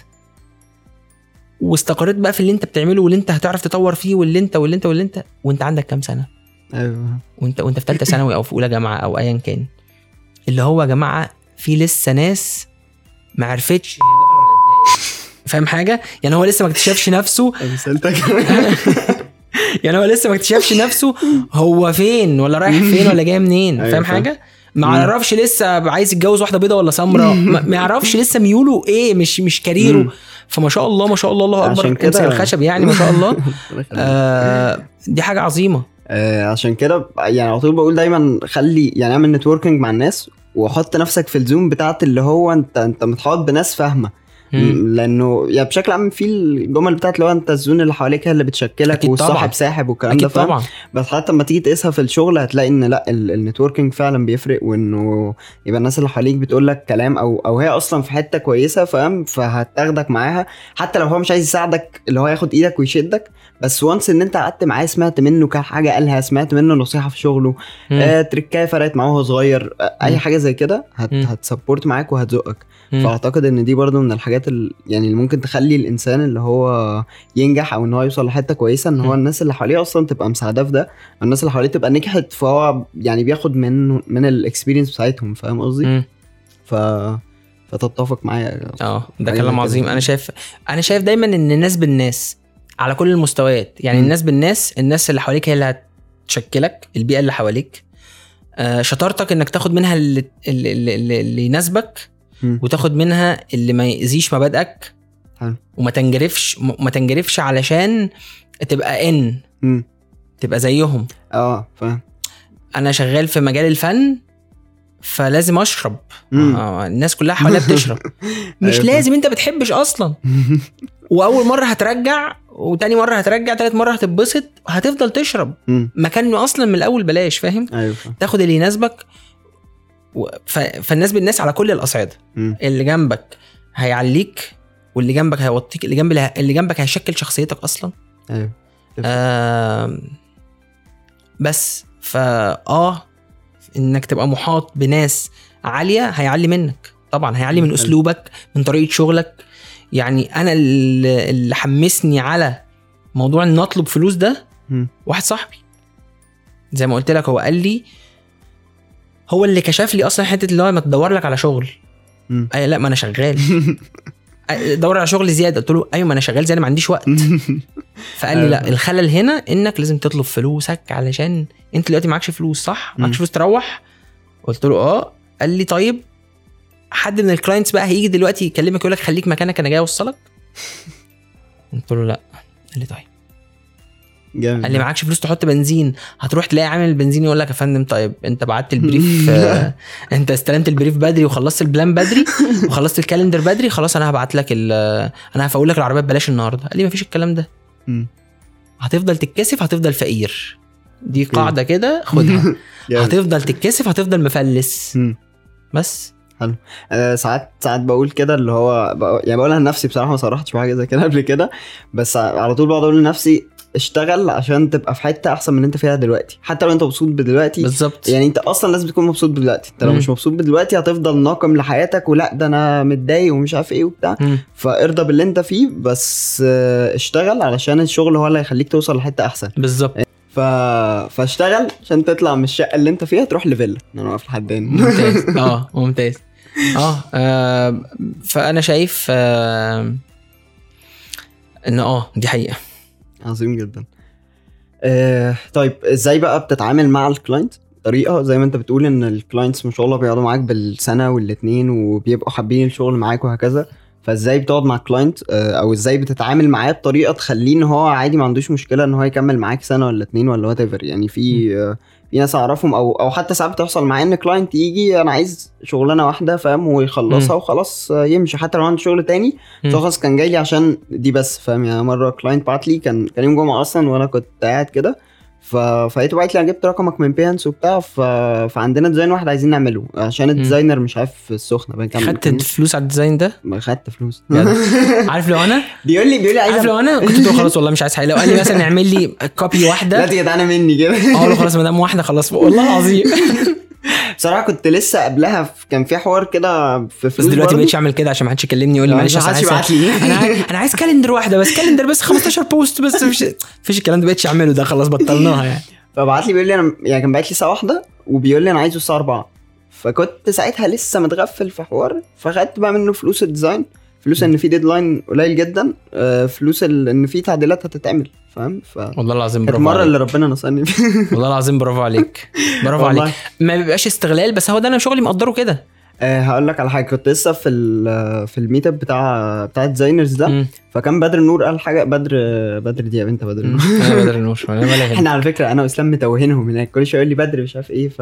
واستقريت بقى في اللي انت بتعمله واللي انت هتعرف تطور فيه واللي انت واللي انت واللي انت وانت عندك كام سنة؟ أيوه. وانت وانت في ثالثه ثانوي أو في أولى جامعة أو ايا كان. اللي هو يا جماعة في لسه ناس ما عرفتش فاهم حاجة؟ يعني هو لسه ما اكتشفش نفسه. يعني هو لسه ما اكتشفش نفسه هو فين؟ ولا رايح فين؟ ولا جاي منين؟ أيوة فاهم. حاجة؟ ما. يعرفش لسه عايز يتجوز واحدة بيضة ولا سمراء ما يعرفش لسه ميوله إيه مش مش كاريره. فما شاء الله ما شاء الله الله عشان اكبر كده- امسك الخشب يعني ما شاء الله. آه دي حاجة عظيمة. آه، عشان كده يعني على طول بقول دايما خلي يعني اعمل نتوركينج مع الناس وحط نفسك في الزوم بتاعت اللي هو انت انت متحوط بناس فاهمة. مم. لأنه يعني بشكل عام في الجمل بتاعت لو انت ال zone اللي حواليك هي اللي بتشكلك. والصاحب ساحب والكلام ده طبعا بس حتى لما تيجي تقيسها في الشغل هتلاقي إن لأ ال- ال networking فعلا بيفرق وإنه يبقى الناس اللي حواليك بتقول لك كلام أو أو هي أصلا في حتة كويسة فاهم فهتاخدك معاها حتى لو هو مش عايز يساعدك اللي هو ياخد إيدك ويشدك بس وانس إن أنت قعدت معاه سمعت منه كام حاجة قالها سمعت منه نصيحة في شغله. آه تركاية فرقت معاه وهو صغير آه أي. حاجة زي كده هت. هت support معاك وهتزقك. فأعتقد إن دي برضو من الحاجات ال... يعني اللي ممكن تخلي الإنسان اللي هو ينجح أو إن هو يوصل لحتة كويسة إن هو. الناس اللي حواليه أصلا تبقى مساعده في ده الناس اللي حواليه تبقى نجحت فهو يعني بياخد من من الاكسبيرينس بتاعتهم فاهم قصدي. ف فتتفق معايا آه ده كلام. عظيم أنا شايف أنا شايف دايما إن الناس بالناس على كل المستويات يعني مم. الناس بالناس الناس اللي حواليك هي اللي هتشكلك البيئة اللي حواليك آه شطارتك إنك تاخد منها اللي, اللي, اللي, اللي يناسبك وتاخد منها اللي ما يأذيش مبادئك حلو. وما تنجرفش ما تنجرفش علشان تبقى ان. تبقى زيهم آه فاهم أنا شغال في مجال الفن فلازم أشرب. آه الناس كلها حواليا بتشرب مش أيوة. لازم أنت بتحبش أصلا وأول مرة هترجع وتاني مرة هترجع تالت مرة هتتبسط هتفضل تشرب. مكانه أصلا من الأول بلاش فاهم فاهم تاخد اللي يناسبك. فالناس بالناس على كل الأصعدة. اللي جنبك هيعليك واللي جنبك هيوطيك اللي جنب اللي جنبك هيشكل شخصيتك أصلا أيوه آه بس فا آه إنك تبقى محاط بناس عالية هيعلي منك طبعا هيعلي من. أسلوبك من طريقة شغلك يعني أنا اللي حمسني على موضوع إن أطلب فلوس ده. واحد صاحبي زي ما قلت لك هو قال لي هو اللي كشف لي أصلا حتة اللي هو ما تدور لك على شغل. أي لا ما أنا شغال. دور على شغل زيادة. قلت له أيوه ما أنا شغال زيادة ما عنديش وقت. فقال لي لا أيوة. الخلل هنا إنك لازم تطلب فلوسك علشان أنت دلوقتي معكش فلوس صح؟ معكش. فلوس تروح. قلت له آه. قال لي طيب حد من ال clients بقى هيجي دلوقتي يكلمك يقول لك خليك مكانك أنا جاي أوصلك. قلت له لا. قال لي طيب. جامد. قال لي معكش فلوس تحط بنزين. هتروح تلاقي عامل البنزين يقول لك يا فندم طيب انت بعت ال brief آه، انت استلمت ال brief بدري وخلصت ال plan بدري وخلصت ال calendar بدري خلاص أنا هبعت لك ال- أنا ه full لك العربيه ببلاش النهارده. قال لي مفيش الكلام ده. هتفضل تتكسف هتفضل فقير. دي قاعدة كده خدها. هتفضل تتكسف هتفضل مفلس. بس. آه، ساعات ساعات بقول كده اللي هو يعني بقولها لنفسي بصراحة ما صرحتش بحاجة زي كده. قبل كده بس على طول بقعد أقول لنفسي اشتغل عشان تبقى في حتة أحسن من اللي أنت فيها دلوقتي. حتى لو أنت مبسوط بدلوقتي بالظبط. يعني أنت أصلا لازم تكون مبسوط بدلوقتي. أنت لو. مش مبسوط بدلوقتي هتفضل ناقم لحياتك ولا ده أنا متضايق ومش عارف إيه وبتاع. فارضى باللي أنت فيه بس اشتغل علشان الشغل هو اللي هيخليك توصل لحتة أحسن. بالظبط. ف... فاشتغل عشان تطلع من الشقة اللي أنت فيها تروح لفيلا. أنا واقف لحد هنا. ممتاز. آه ممتاز. آه آه، فأنا شايف آه إن آه دي حقيقة. عظيم جدا. آه طيب إزاي بقى بتتعامل مع ال client؟ طريقة زي ما أنت بتقول إن ال clients ما شاء الله بيقعدوا معاك بالسنة والاتنين وبيبقوا حابين الشغل معاك وهكذا. فإزاي بتقعد مع ال client؟ آه أو إزاي بتتعامل معاه بطريقة تخليه إن هو عادي ما عندوش مشكلة إن هو يكمل معاك سنة ولا اتنين ولا what يعني في آه في ناس أعرفهم أو أو حتى ساعات بتحصل معايا إن client يجي أنا عايز شغلانة واحدة فاهم ويخلصها. وخلاص يمشي حتى لو عنده شغل تاني. شخص كان جاي لي عشان دي بس فاهم يعني مرة client بعت لي كان كان يوم جمعة أصلا وأنا كنت قاعد كده ف... فلقيته بعت لي أنا جبت رقمك من بيهانس وبتاع ف... فعندنا design واحد عايزين نعمله عشان ال designer مش عارف السخنة باين كان خدت فلوس على ال design ده؟ ما خدت فلوس. عارف لو أنا؟ بيقول لي بيقول لي عايز عارف لو أنا؟ كنت قلت له خلاص والله مش عايز حاجة. لو قال لي مثلا اعمل لي copy لا واحدة دي جدعانة مني كده. له خلاص ما دام واحدة خلاص والله العظيم. بصراحة كنت لسه قبلها في... كان في حوار كده في بس فلوس دلوقتي برضه. بقيتش أعمل كده عشان ما حدش يكلمني يقول لي معلش عايز-. أنا عايز- أنا عايز calendar واحدة بس calendar بس 15 post بس مش مفيش الكلام ده بقيتش أعمله ده خلاص بطلناها يعني فبعت لي بيقول لي أنا يعني كان باعت لي الساعة واحدة وبيقول لي أنا عايزه الساعة 4 فكنت ساعتها لسه متغفل في حوار فخدت بقى منه فلوس ال design فلوس إن في deadline قليل جدا آه، فلوس إن في تعديلات هتتعمل فاهم؟ ف والله العظيم برافو المره اللي ربنا نصرني والله العظيم برافو عليك. برافو. عليك. ما بيبقاش استغلال بس هو ده أنا شغلي مقدره كده. أه هقول لك على حاجة. كنت لسه في ال- في ال meet up بتاع بتاع designers ده. مم. فكان بدر نور قال حاجة. بدر بدر دي يا بنت بدر نور. بدر يهمك. إحنا على فكرة أنا وإسلام متوهينهم هناك. كل شوية يقول لي بدر مش عارف إيه ف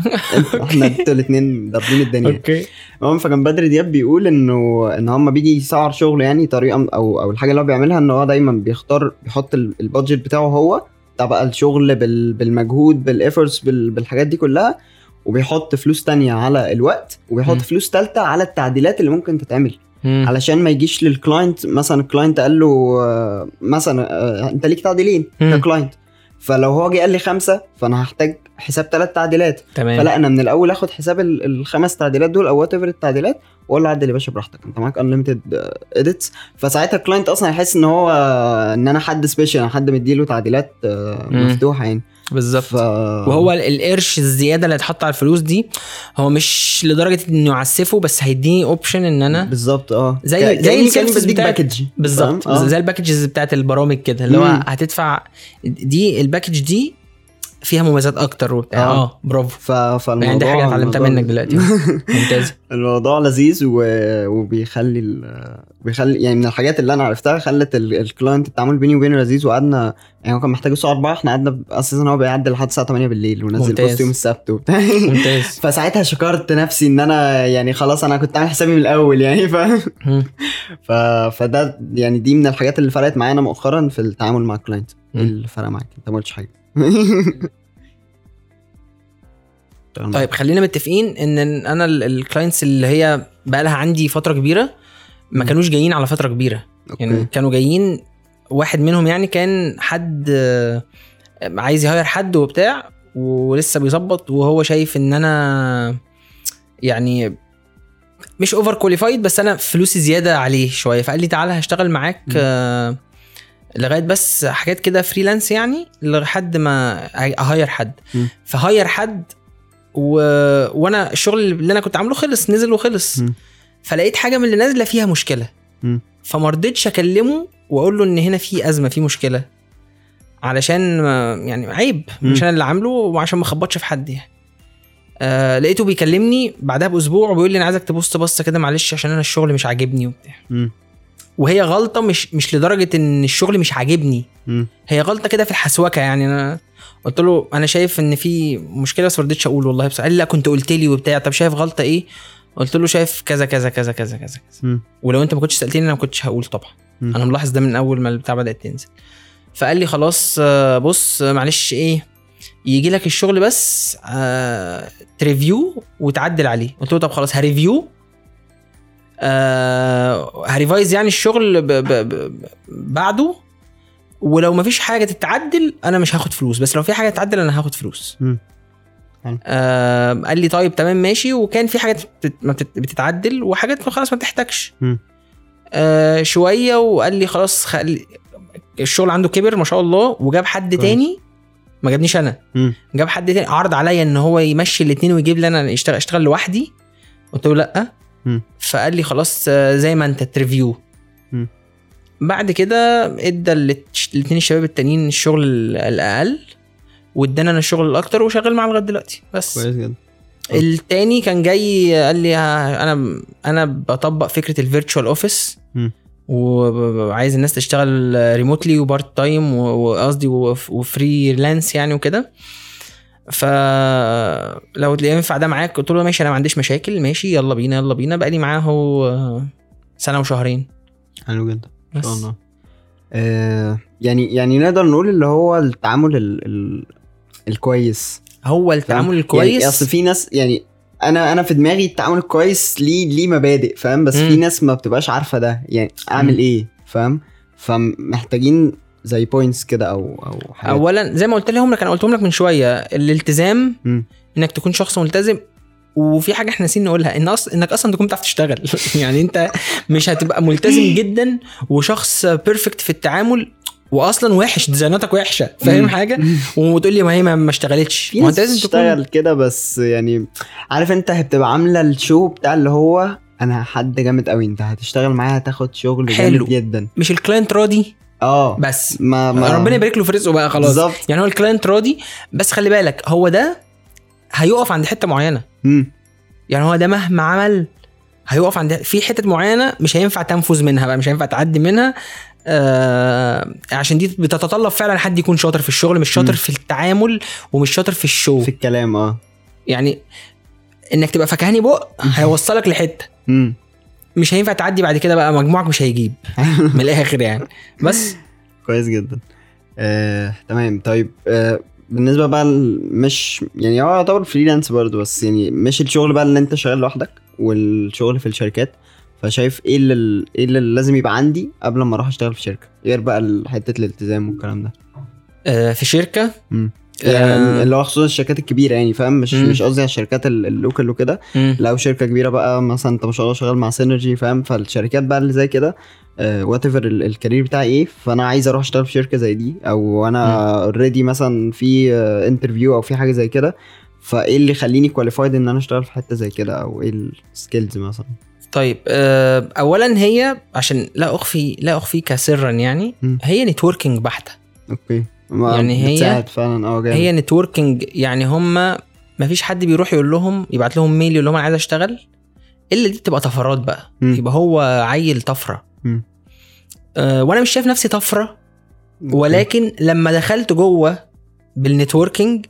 إحنا أنتوا الاثنين ضاربين الدنيا. okay. المهم فكان بدر دياب بيقول إنه إن هم بيجي يسعر شغل يعني طريقة أو أو الحاجة اللي هو بيعملها إن هو دايما بيختار بيحط ال- ال budget بتاعه هو بتاع بقى الشغل بال بالمجهود بال efforts بال بالحاجات دي كلها. وبيحط فلوس تانية على الوقت وبيحط مم. فلوس تالتة على التعديلات اللي ممكن تتعمل مم. علشان ما يجيش لل client مثلا ال client قال له آه، مثلا آه، أنت ليك تعديلين مم. ك client فلو هو جه قال لي خمسة فأنا هحتاج حساب ثلاث تعديلات تمام فلا أنا من الأول آخد حساب ال- الخمس تعديلات دول أو whatever التعديلات وأقول له عدل يا باشا براحتك أنت معاك unlimited edits فساعتها ال client أصلا هيحس إن هو إن أنا حد special أنا حد مديله تعديلات آه،. مفتوحة يعني بالظبط ف... وهو ال- القرش الزيادة اللي اتحط على الفلوس دي هو مش لدرجة إنه يعسفه بس هيديني option إن أنا بالظبط آه زي- كا- زي ال service package بالظبط؟ آه. زي ال packages بتاعت البرامج كده اللي هو. هتدفع دي ال package دي فيها مميزات أكتر وبتاع. آه. آه برافو. ف... فالموضوع يعني دي حاجة اتعلمتها منك دلوقتي. ممتاز. الموضوع لذيذ و... وبيخلي ال... بيخلي يعني من الحاجات اللي أنا عرفتها خلت ال... client التعامل بيني وبينه لذيذ وقعدنا يعني هو كان محتاج الساعة 4 إحنا قعدنا أساسا هو بيعدي لحد الساعة 8 بالليل ونزل. post يوم السبت وبتاع. ممتاز. فساعتها شكرت نفسي إن أنا يعني خلاص أنا كنت عامل حسابي من الأول يعني. ف... ف... فده يعني دي من الحاجات اللي فرقت معانا مؤخرا في التعامل مع ال client. مم. اللي فرق معاك؟ أنت ما قلتش حاجة. طيب خلينا متفقين إن أنا ال clients اللي هي بقى لها عندي فترة كبيرة ما. كانوش جايين على فترة كبيرة يعني كانوا جايين واحد منهم يعني كان حد عايز ي hire حد وبتاع ولسه بيظبط وهو شايف إن أنا يعني مش over qualified بس أنا فلوسي زيادة عليه شوية فقال لي تعالى هشتغل معاك. آه، لغاية بس حاجات كده freelance يعني لحد ما اهاير حد. فهاير حد و... وأنا الشغل اللي أنا كنت عامله خلص نزل وخلص مم. فلقيت حاجة من اللي نازلة فيها مشكلة. فما رضيتش أكلمه وأقول له إن هنا في أزمة في مشكلة علشان يعني عيب. مش أنا اللي عامله وعشان ما أخبطش في حد يعني آه لقيته بيكلمني بعدها بأسبوع وبيقول لي أنا عايزك تبص بصة كده معلش عشان أنا الشغل مش عاجبني وبتاع. وهي غلطة مش مش لدرجة إن الشغل مش عاجبني. هي غلطة كده في الحسوكة يعني. أنا قلت له أنا شايف إن في مشكلة بس ما رضيتش أقول والله. بس قال لي لا كنت قلت لي وبتاع. طب شايف غلطة إيه؟ قلت له شايف كذا كذا كذا كذا كذا كذا. ولو أنت ما كنتش سألتني أنا ما كنتش هقول طبعا. أنا ملاحظ ده من أول ما البتاع بدأت تنزل. فقال لي خلاص آه، بص معلش إيه يجي لك الشغل بس آه ت review وتعدل عليه. قلت له طب خلاص ه review آه ه revise يعني الشغل ب ب ب بعده ولو ما فيش حاجة تتعدل أنا مش هاخد فلوس بس لو في حاجة تتعدل أنا هاخد فلوس مم. حلو. آه قال لي طيب تمام ماشي وكان في حاجات بتتعدل وحاجات خلاص ما بتحتاجش مم. آه شوية وقال لي خلاص خلي الشغل عنده كبر ما شاء الله وجاب حد كويس. تاني ما جابنيش أنا مم. جاب حد تاني عرض عليا إن هو يمشي الاثنين ويجيب لي أنا اشتغل أشتغل لوحدي قلت له لأ فقال لي خلاص آه، زي ما انت ت review. بعد كده ادى الاثنين الشباب التانيين الشغل ال- الأقل وادانا أنا الشغل الأكتر وشغال معاه لغاية دلوقتي بس. كويس جدا. التاني كان جاي قال لي أنا أنا بطبق فكرة ال virtual office. وعايز الناس تشتغل remotely و part time وقصدي وف- و freelance يعني وكده. فلو ينفع ده معاك قلت له ماشي أنا ما عنديش مشاكل ماشي يلا بينا يلا بينا. بقى لي معاه هو سنة وشهرين. حلو جدا إن شاء بس. الله. آه يعني يعني نقدر نقول اللي هو التعامل ال ال الكويس. هو؟ التعامل الكويس؟ يعني أصل في ناس يعني أنا أنا في دماغي التعامل الكويس ليه ليه مبادئ فاهم؟ بس مم. في ناس ما بتبقاش عارفة ده يعني أعمل مم. إيه؟ فاهم؟ فمحتاجين زي بوينتس كده أو أو حاجات. اولا زي ما قلت لهم لك أنا قلتهم لك من شوية الالتزام مم. إنك تكون شخص ملتزم وفي حاجة إحنا ناسيين نقولها إن أص... إنك أصلا تكون بتعرف تشتغل. يعني أنت مش هتبقى ملتزم جدا وشخص perfect في التعامل واصلا وحش design اتك وحشة. فاهم. حاجة؟ وتقول لي ما هي ما اشتغلتش. ما انت لازم بتشتغل تكون كده بس يعني عارف أنت بتبقى عاملة ال show بتاع اللي هو أنا حد جامد قوي أنت هتشتغل معايا هتاخد شغل حلو. جامد جدا. مش ال client راضي؟ آه. بس. ما, ما ربنا يبارك له في رزقه بقى خلاص. بالظبط. يعني هو ال client راضي بس خلي بالك هو ده هيقف عند حتة معينة. مم. يعني هو ده مهما عمل هيقف عند في حتت معينة مش هينفع تنفذ منها بقى مش هينفع تعدي منها. آه عشان دي بتتطلب فعلا حد يكون شاطر في الشغل مش شاطر مم. في التعامل ومش شاطر في الشو. في الكلام آه. يعني إنك تبقى فكهاني بق هيوصلك لحتة. مش هينفع تعدي بعد كده بقى مجموعك مش هيجيب. من الآخر يعني. بس. كويس جدا. آه، تمام. طيب آه، بالنسبة بقى مش يعني هو يعتبر freelance برضه بس يعني مش الشغل بقى اللي انت شغال لوحدك والشغل في الشركات. فشايف إيه اللي إيه اللي لازم يبقى عندي قبل ما أروح اشتغل في شركة؟ غير بقى حتة الالتزام والكلام ده. آه في شركة. مم. آه. يعني اللي هو خصوصا الشركات الكبيرة يعني فاهم؟ مش مم. مش قصدي على الشركات ال- ال local وكده. لو شركة كبيرة بقى مثلا أنت ما شاء الله شغال مع سينرجي فاهم؟ فالشركات بقى اللي زي كده whatever ال career بتاعي إيه فأنا عايز أروح أشتغل في شركة زي دي أو أنا already مثلا في interview أو في حاجة زي كده. فإيه اللي يخليني qualified إن أنا أشتغل في حتة زي كده؟ أو إيه ال skills مثلا؟ طيب آه اولا هي عشان لا أخفي لا اخفيك سرا يعني. هي networking بحتة. okay. يعني هي- فعلا آه هي networking يعني هم ما فيش حد بيروح يقول لهم يبعت لهم mail يقول لهم أنا عايز أشتغل إلا دي بتبقى طفرات بقى مم. يبقى هو عيل طفرة. أه وأنا مش شايف نفسي طفرة. ولكن لما دخلت جوه بال networking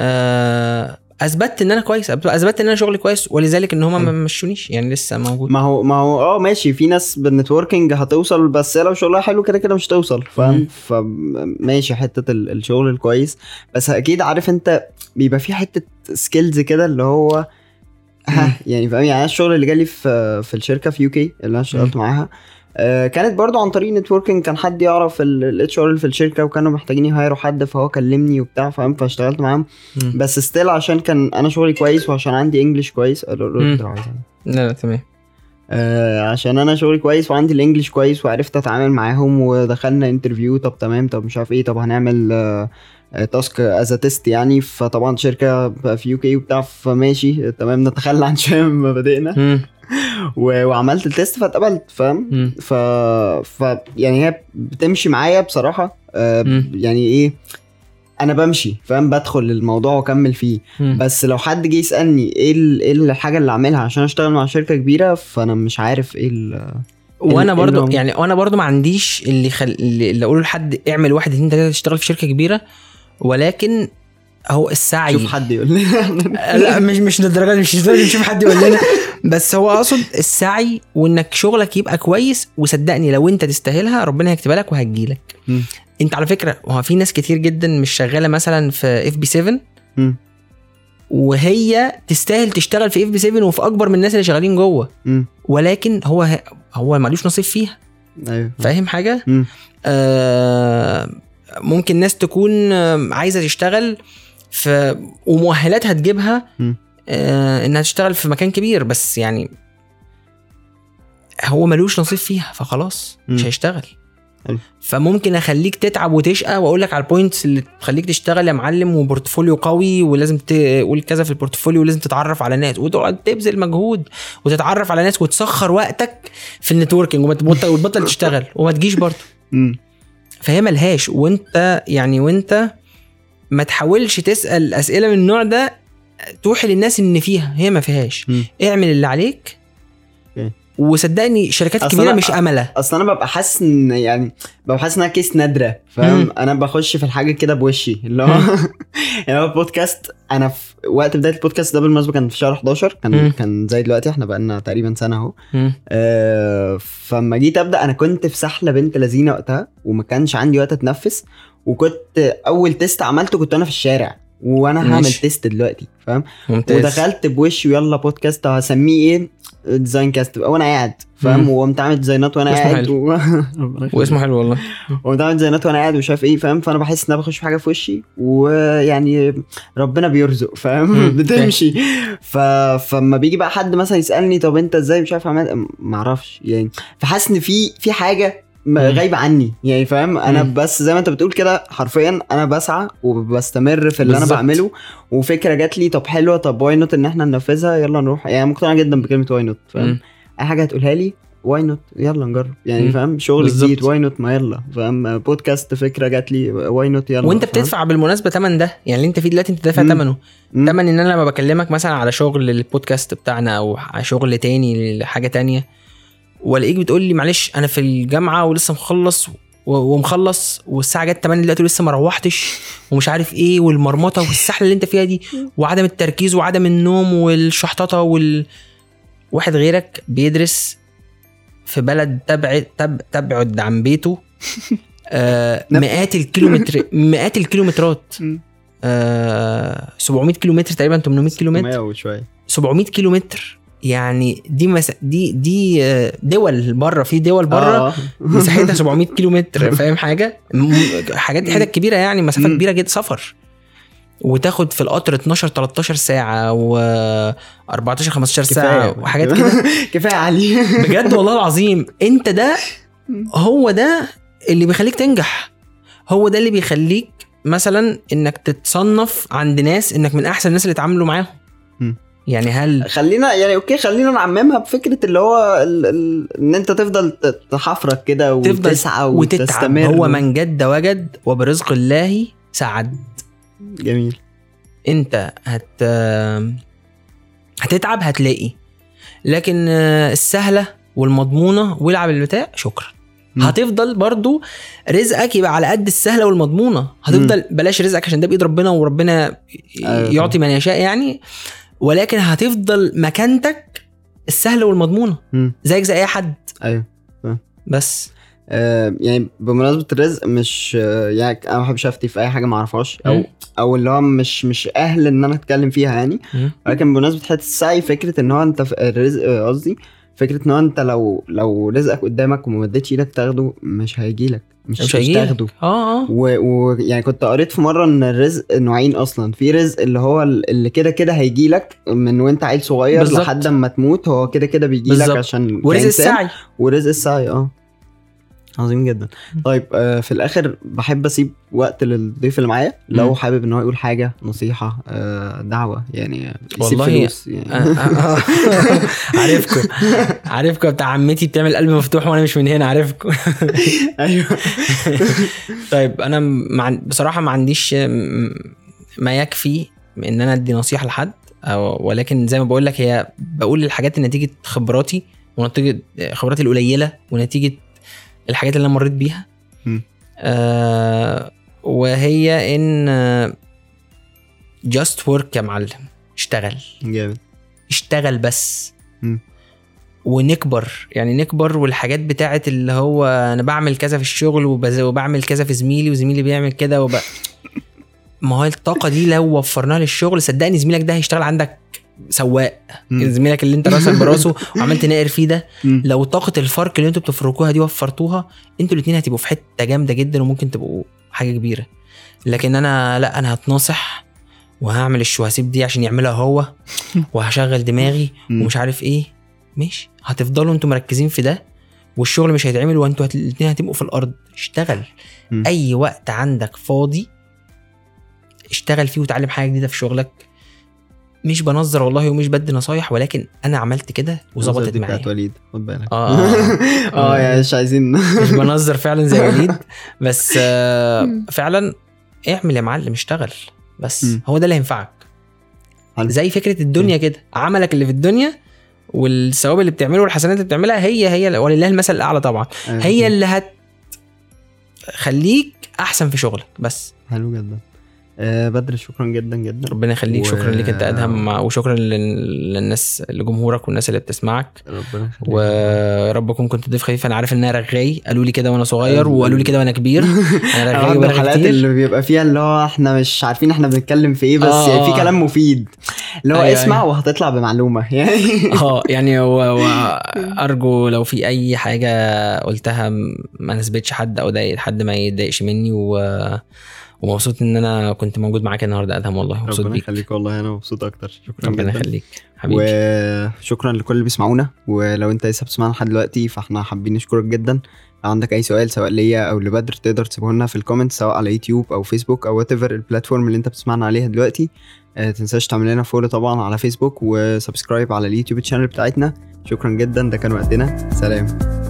أه أثبتت إن أنا كويس أثبتت إن أنا شغلي كويس ولذلك إن هم ما. مشونيش. يعني لسه موجود. ما هو ما هو آه ماشي. في ناس بال networking هتوصل بس هي لو شغلها حلو كده كده مش توصل. مم. فاهم فماشي حتة ال- الشغل الكويس. بس أكيد عارف أنت بيبقى في حتة skills كده اللي هو. ها يعني فاهم؟ يعني الشغل اللي جالي في في الشركة في UK اللي أنا اشتغلت معاها كانت برضو عن طريق networking كان حد يعرف ال HR اللي في الشركة وكانوا محتاجين ي hire وا حد فهو كلمني وبتاع فاهم؟ فاشتغلت معاهم. بس still عشان كان أنا شغلي كويس وعشان عندي English كويس. لا لا تمام. آه عشان أنا شغلي كويس وعندي ال English كويس وعرفت أتعامل معاهم ودخلنا interview طب تمام طب مش عارف إيه طب هنعمل آه task as test يعني. فطبعا شركة في UK وبتاع فماشي تمام نتخلى عن شوية مبادئنا وعملت ال test فاتقبلت فاهم. ف... ف يعني هي بتمشي معايا بصراحة آه. يعني إيه أنا بمشي فاهم بدخل الموضوع وأكمل فيه مم. بس لو حد جه يسألني إيه ال- إيه الحاجة اللي أعملها عشان أشتغل مع شركة كبيرة فأنا مش عارف إيه ال- وأنا ال- برضو يعني وأنا برضو ما عنديش اللي خل... اللي اللي أقول لحد اعمل واحد اتنين تلاتة تشتغل في شركة كبيرة ولكن هو السعي. شوف حد يقول لي. لا مش مش للدرجة دي مش لازم نشوف حد يقول لنا. بس هو أقصد السعي وإنك شغلك يبقى كويس وصدقني لو أنت تستاهلها ربنا هيكتبها لك وهتجيلك. مم. أنت على فكرة هو في ناس كتير جدا مش شغالة مثلا في FP7 مم. وهي تستاهل تشتغل في FP7 وفي أكبر من الناس اللي شغالين جوه. ولكن هو هو مالوش نصيب فيها. أيوه. فاهم حاجة. آه ممكن ناس تكون عايزة تشتغل في ومؤهلاتها تجيبها مم. آه إنها تشتغل في مكان كبير بس يعني هو ملوش نصيب فيها فخلاص مش مم. هيشتغل حلو. فممكن أخليك تتعب وتشقى وأقول لك على ال points اللي تخليك تشتغل يا معلم و portfolio قوي ولازم تقول كذا في ال portfolio ولازم تتعرف على ناس وتقعد تبذل مجهود وتتعرف على ناس وتسخر وقتك في ال networking وتبطل تشتغل وما تجيش برضه. فهي ملهاش وانت يعني وانت ما تحاولش تسأل أسئلة من النوع ده توحي للناس إن فيها هي ما فيهاش مم. اعمل اللي عليك. وصدقني الكبيره أنا- مش أملة أصل أنا ببقى حاسس إن يعني ببقى حاسس انها case نادرة فاهم. أنا بخش في الحاجة كده بوشي اللي هو يعني هو البودكاست أنا في وقت بداية البودكاست ده بالمناسبه كان في شهر 11 كان. كان زي دلوقتي إحنا بقالنا تقريبا سنة أهو. آه، فلما جيت أبدأ أنا كنت في سحلة بنت لذينة وقتها وما كانش عندي وقت أتنفس وكنت أول test عملته كنت أنا في الشارع وأنا هعمل ماشي. test دلوقتي فاهم؟ ممتاز. ودخلت بوشي ويلا بودكاست هسميه إيه؟ Design Cast وأنا قاعد فاهم. وقمت عامل design ات وأنا واسمه قاعد. و... واسمه حلو والله. وقمت عامل design ات وأنا قاعد ومش عارف إيه فاهم؟ فانا بحس ان أنا بخش في حاجة في وشي ويعني ربنا بيرزق فاهم. بتمشي. ف... فما بيجي بقى حد مثلا يسألني طب انت إزاي؟ مش عارف ما أعرفش يعني. فحاسس إن في في حاجة. غايبة عني. يعني فاهم؟ أنا مم. بس زي ما أنت بتقول كده حرفيا أنا بسعى وبستمر في اللي بالظبط. أنا بعمله. وفكرة جات لي طب حلوة طب why not إن إحنا ننفذها؟ يلا نروح. يعني مقتنع جدا بكلمة why not فاهم. أي حاجة هتقولها لي why not يلا نجرب. يعني. فاهم؟ شغل. جديد why not ما يلا. فاهم؟ بودكاست فكرة جات لي why not يلا. وأنت؟ بتدفع بالمناسبة تمن ده. يعني اللي أنت فيه دلوقتي أنت دافع. ثمنه. تمن إن أنا لما بكلمك مثلا على شغل البودكاست بتاعنا أو على شغل تاني لحاجة تانية والاقيك بتقول لي معلش أنا في الجامعة ولسه مخلص ومخلص والساعة جت 8 دلوقتي ولسه ما روحتش ومش عارف إيه والمرمطة والسحلة اللي أنت فيها دي وعدم التركيز وعدم النوم والشحططة وال واحد غيرك بيدرس في بلد تبعد تب تبعد عن بيته آه مئات الكيلومتر مئات الكيلومترات. آه 700 كيلومتر تقريبا 800 كيلومتر 600 وشوية 700 كيلومتر يعني دي مس... دي دي دول بره في دول بره آه. مساحتها 700 كيلومتر فاهم حاجة؟ حاجات حتت كبيرة يعني مسافه. كبيرة جدا سفر. وتاخد في القطر 12 13 ساعة و 14 15 ساعة كفاية. وحاجات كده. كفاية علي. بجد والله العظيم. انت ده هو ده اللي بيخليك تنجح. هو ده اللي بيخليك مثلا إنك تتصنف عند ناس إنك من أحسن الناس اللي اتعاملوا معاهم. يعني هل خلينا يعني أوكي خلينا نعممها بفكرة اللي هو ال... ال... إن أنت تفضل تحفرك كده وتسعى وتتعب. وتستمر هو من جد وجد وبرزق الله سعد. جميل. أنت هت هتتعب هتلاقي. لكن السهلة والمضمونة والعب البتاع شكرا. مم. هتفضل برضو رزقك يبقى على قد السهلة والمضمونة. هتفضل بلاش رزقك عشان ده بإيد ربنا وربنا أيوة يعطي من يشاء يعني. ولكن هتفضل مكانتك السهله والمضمونة. زيك زي أي حد. أيوه. بس. آه يعني بمناسبة الرزق مش آه يعني أنا ما بحبش أفتي في أي حاجة ما أعرفهاش. أو. أو اللي هو مش مش أهل إن أنا أتكلم فيها يعني. ولكن بمناسبة حتة السعي فكرة إن هو أنت في الرزق آه، قصدي فكرة إن هو أنت لو لو رزقك قدامك وما مدتش إيدك تاخده مش هيجي لك مش, مش هيجيلك. تاخده آه آه ويعني و... يعني كنت قريت في مرة إن الرزق نوعين أصلا في رزق اللي هو ال- اللي كده كده هيجي لك من وأنت عيل صغير بالظبط. لحد ما تموت هو كده كده بيجي لك. عشان ورزق. السعي ورزق السعي آه عظيم جدا. طيب آه في الآخر بحب أسيب وقت للضيف اللي معايا. لو. حابب إن هو يقول حاجة نصيحة آه دعوة يعني يسيب والله فلوس آه، يعني. آه، آه. عارفكم. عارفكم بتاع عمتي بتعمل قلب مفتوح وأنا مش من هنا عارفكم. أيوه. طيب أنا مع... بصراحة ما عنديش ما يكفي إن أنا أدي نصيحة لحد أو ولكن زي ما بقول لك هي بقول الحاجات نتيجه خبراتي ونتيجة خبراتي القليلة ونتيجة الحاجات اللي أنا مريت بيها. م. آه وهي إن جاست ورك يا معلم. اشتغل. جامد. اشتغل بس. مم. ونكبر. يعني نكبر والحاجات بتاعت اللي هو أنا بعمل كذا في الشغل وبعمل كذا في زميلي وزميلي بيعمل كده وب... ما هو الطاقة دي لو وفرناها للشغل صدقني زميلك ده هيشتغل عندك سواق مم. زميلك اللي انت راسك براسه وعمال تنقر فيه ده. لو طاقة الفرق اللي أنتوا بتفرقوها دي وفرتوها أنتوا الاثنين هتبقوا في حتة جامدة جدا وممكن تبقوا حاجة كبيرة لكن أنا لا أنا هتناصح وهعمل الشوهسيب دي عشان يعملها هو وهشغل دماغي. ومش عارف إيه ماشي هتفضلوا أنتوا مركزين في ده والشغل مش هيتعمل وانتوا هت- الاتنين هتبقوا في الأرض اشتغل. أي وقت عندك فاضي اشتغل فيه وتعلم حاجة جديدة في شغلك مش بنظر والله ومش بدي نصايح ولكن أنا عملت كده وظبطت معايا بتاعت وليد خد بالك. آه. آه. آه يعني مش عايزين. مش بنظر فعلا زي وليد بس آه فعلا اعمل يا معلم اشتغل بس. هو ده اللي هينفعك. زي فكرة الدنيا كده عملك اللي في الدنيا والثواب اللي بتعمله والحسنات اللي بتعملها هي هي ولله المثل الأعلى طبعا. هي اللي هتخليك أحسن في شغلك بس. حلو جدا. آه بدر شكرا جدا جدا. ربنا يخليك. و- شكرا ليك. أنت أدهم وشكرا لل- للناس لجمهورك والناس اللي بتسمعك. ربنا يخليك. ورب اكون كنت ضيف خفيف. أنا عارف إن أنا رغاي قالوا لي كده وأنا صغير. وقالوا لي. كده وأنا كبير. أنا رغاي وبرغي الحلقات كتير. اللي بيبقى فيها اللي هو إحنا مش عارفين إحنا بنتكلم في إيه بس آه، يعني في. كلام مفيد. اللي هو أيوة، اسمع أيوة. وهتطلع بمعلومة. يعني آه يعني و- وارجو لو في أي حاجة قلتها ما نسبتش حد أو ضايقت حد ما يتضايقش مني. و... ومبسوط إن أنا كنت موجود معاك النهارده أدهم والله. مبسوط ربنا يخليك والله أنا مبسوط أكتر. شكرا ربنا يخليك حبيبي. وشكرا لكل اللي بيسمعونا. ولو أنت لسه بتسمعنا لحد دلوقتي فإحنا حابين نشكرك جدا. لو عندك أي سؤال سواء ليا أو لبدر تقدر تسيبه لنا في ال comment سواء على يوتيوب أو فيسبوك أو whatever ال platform اللي أنت بتسمعنا عليها دلوقتي. آه تنساش تعمل لنا follow طبعا على فيسبوك و subscribe على اليوتيوب channel بتاعتنا. شكرا جدا. ده كان وقتنا. سلام.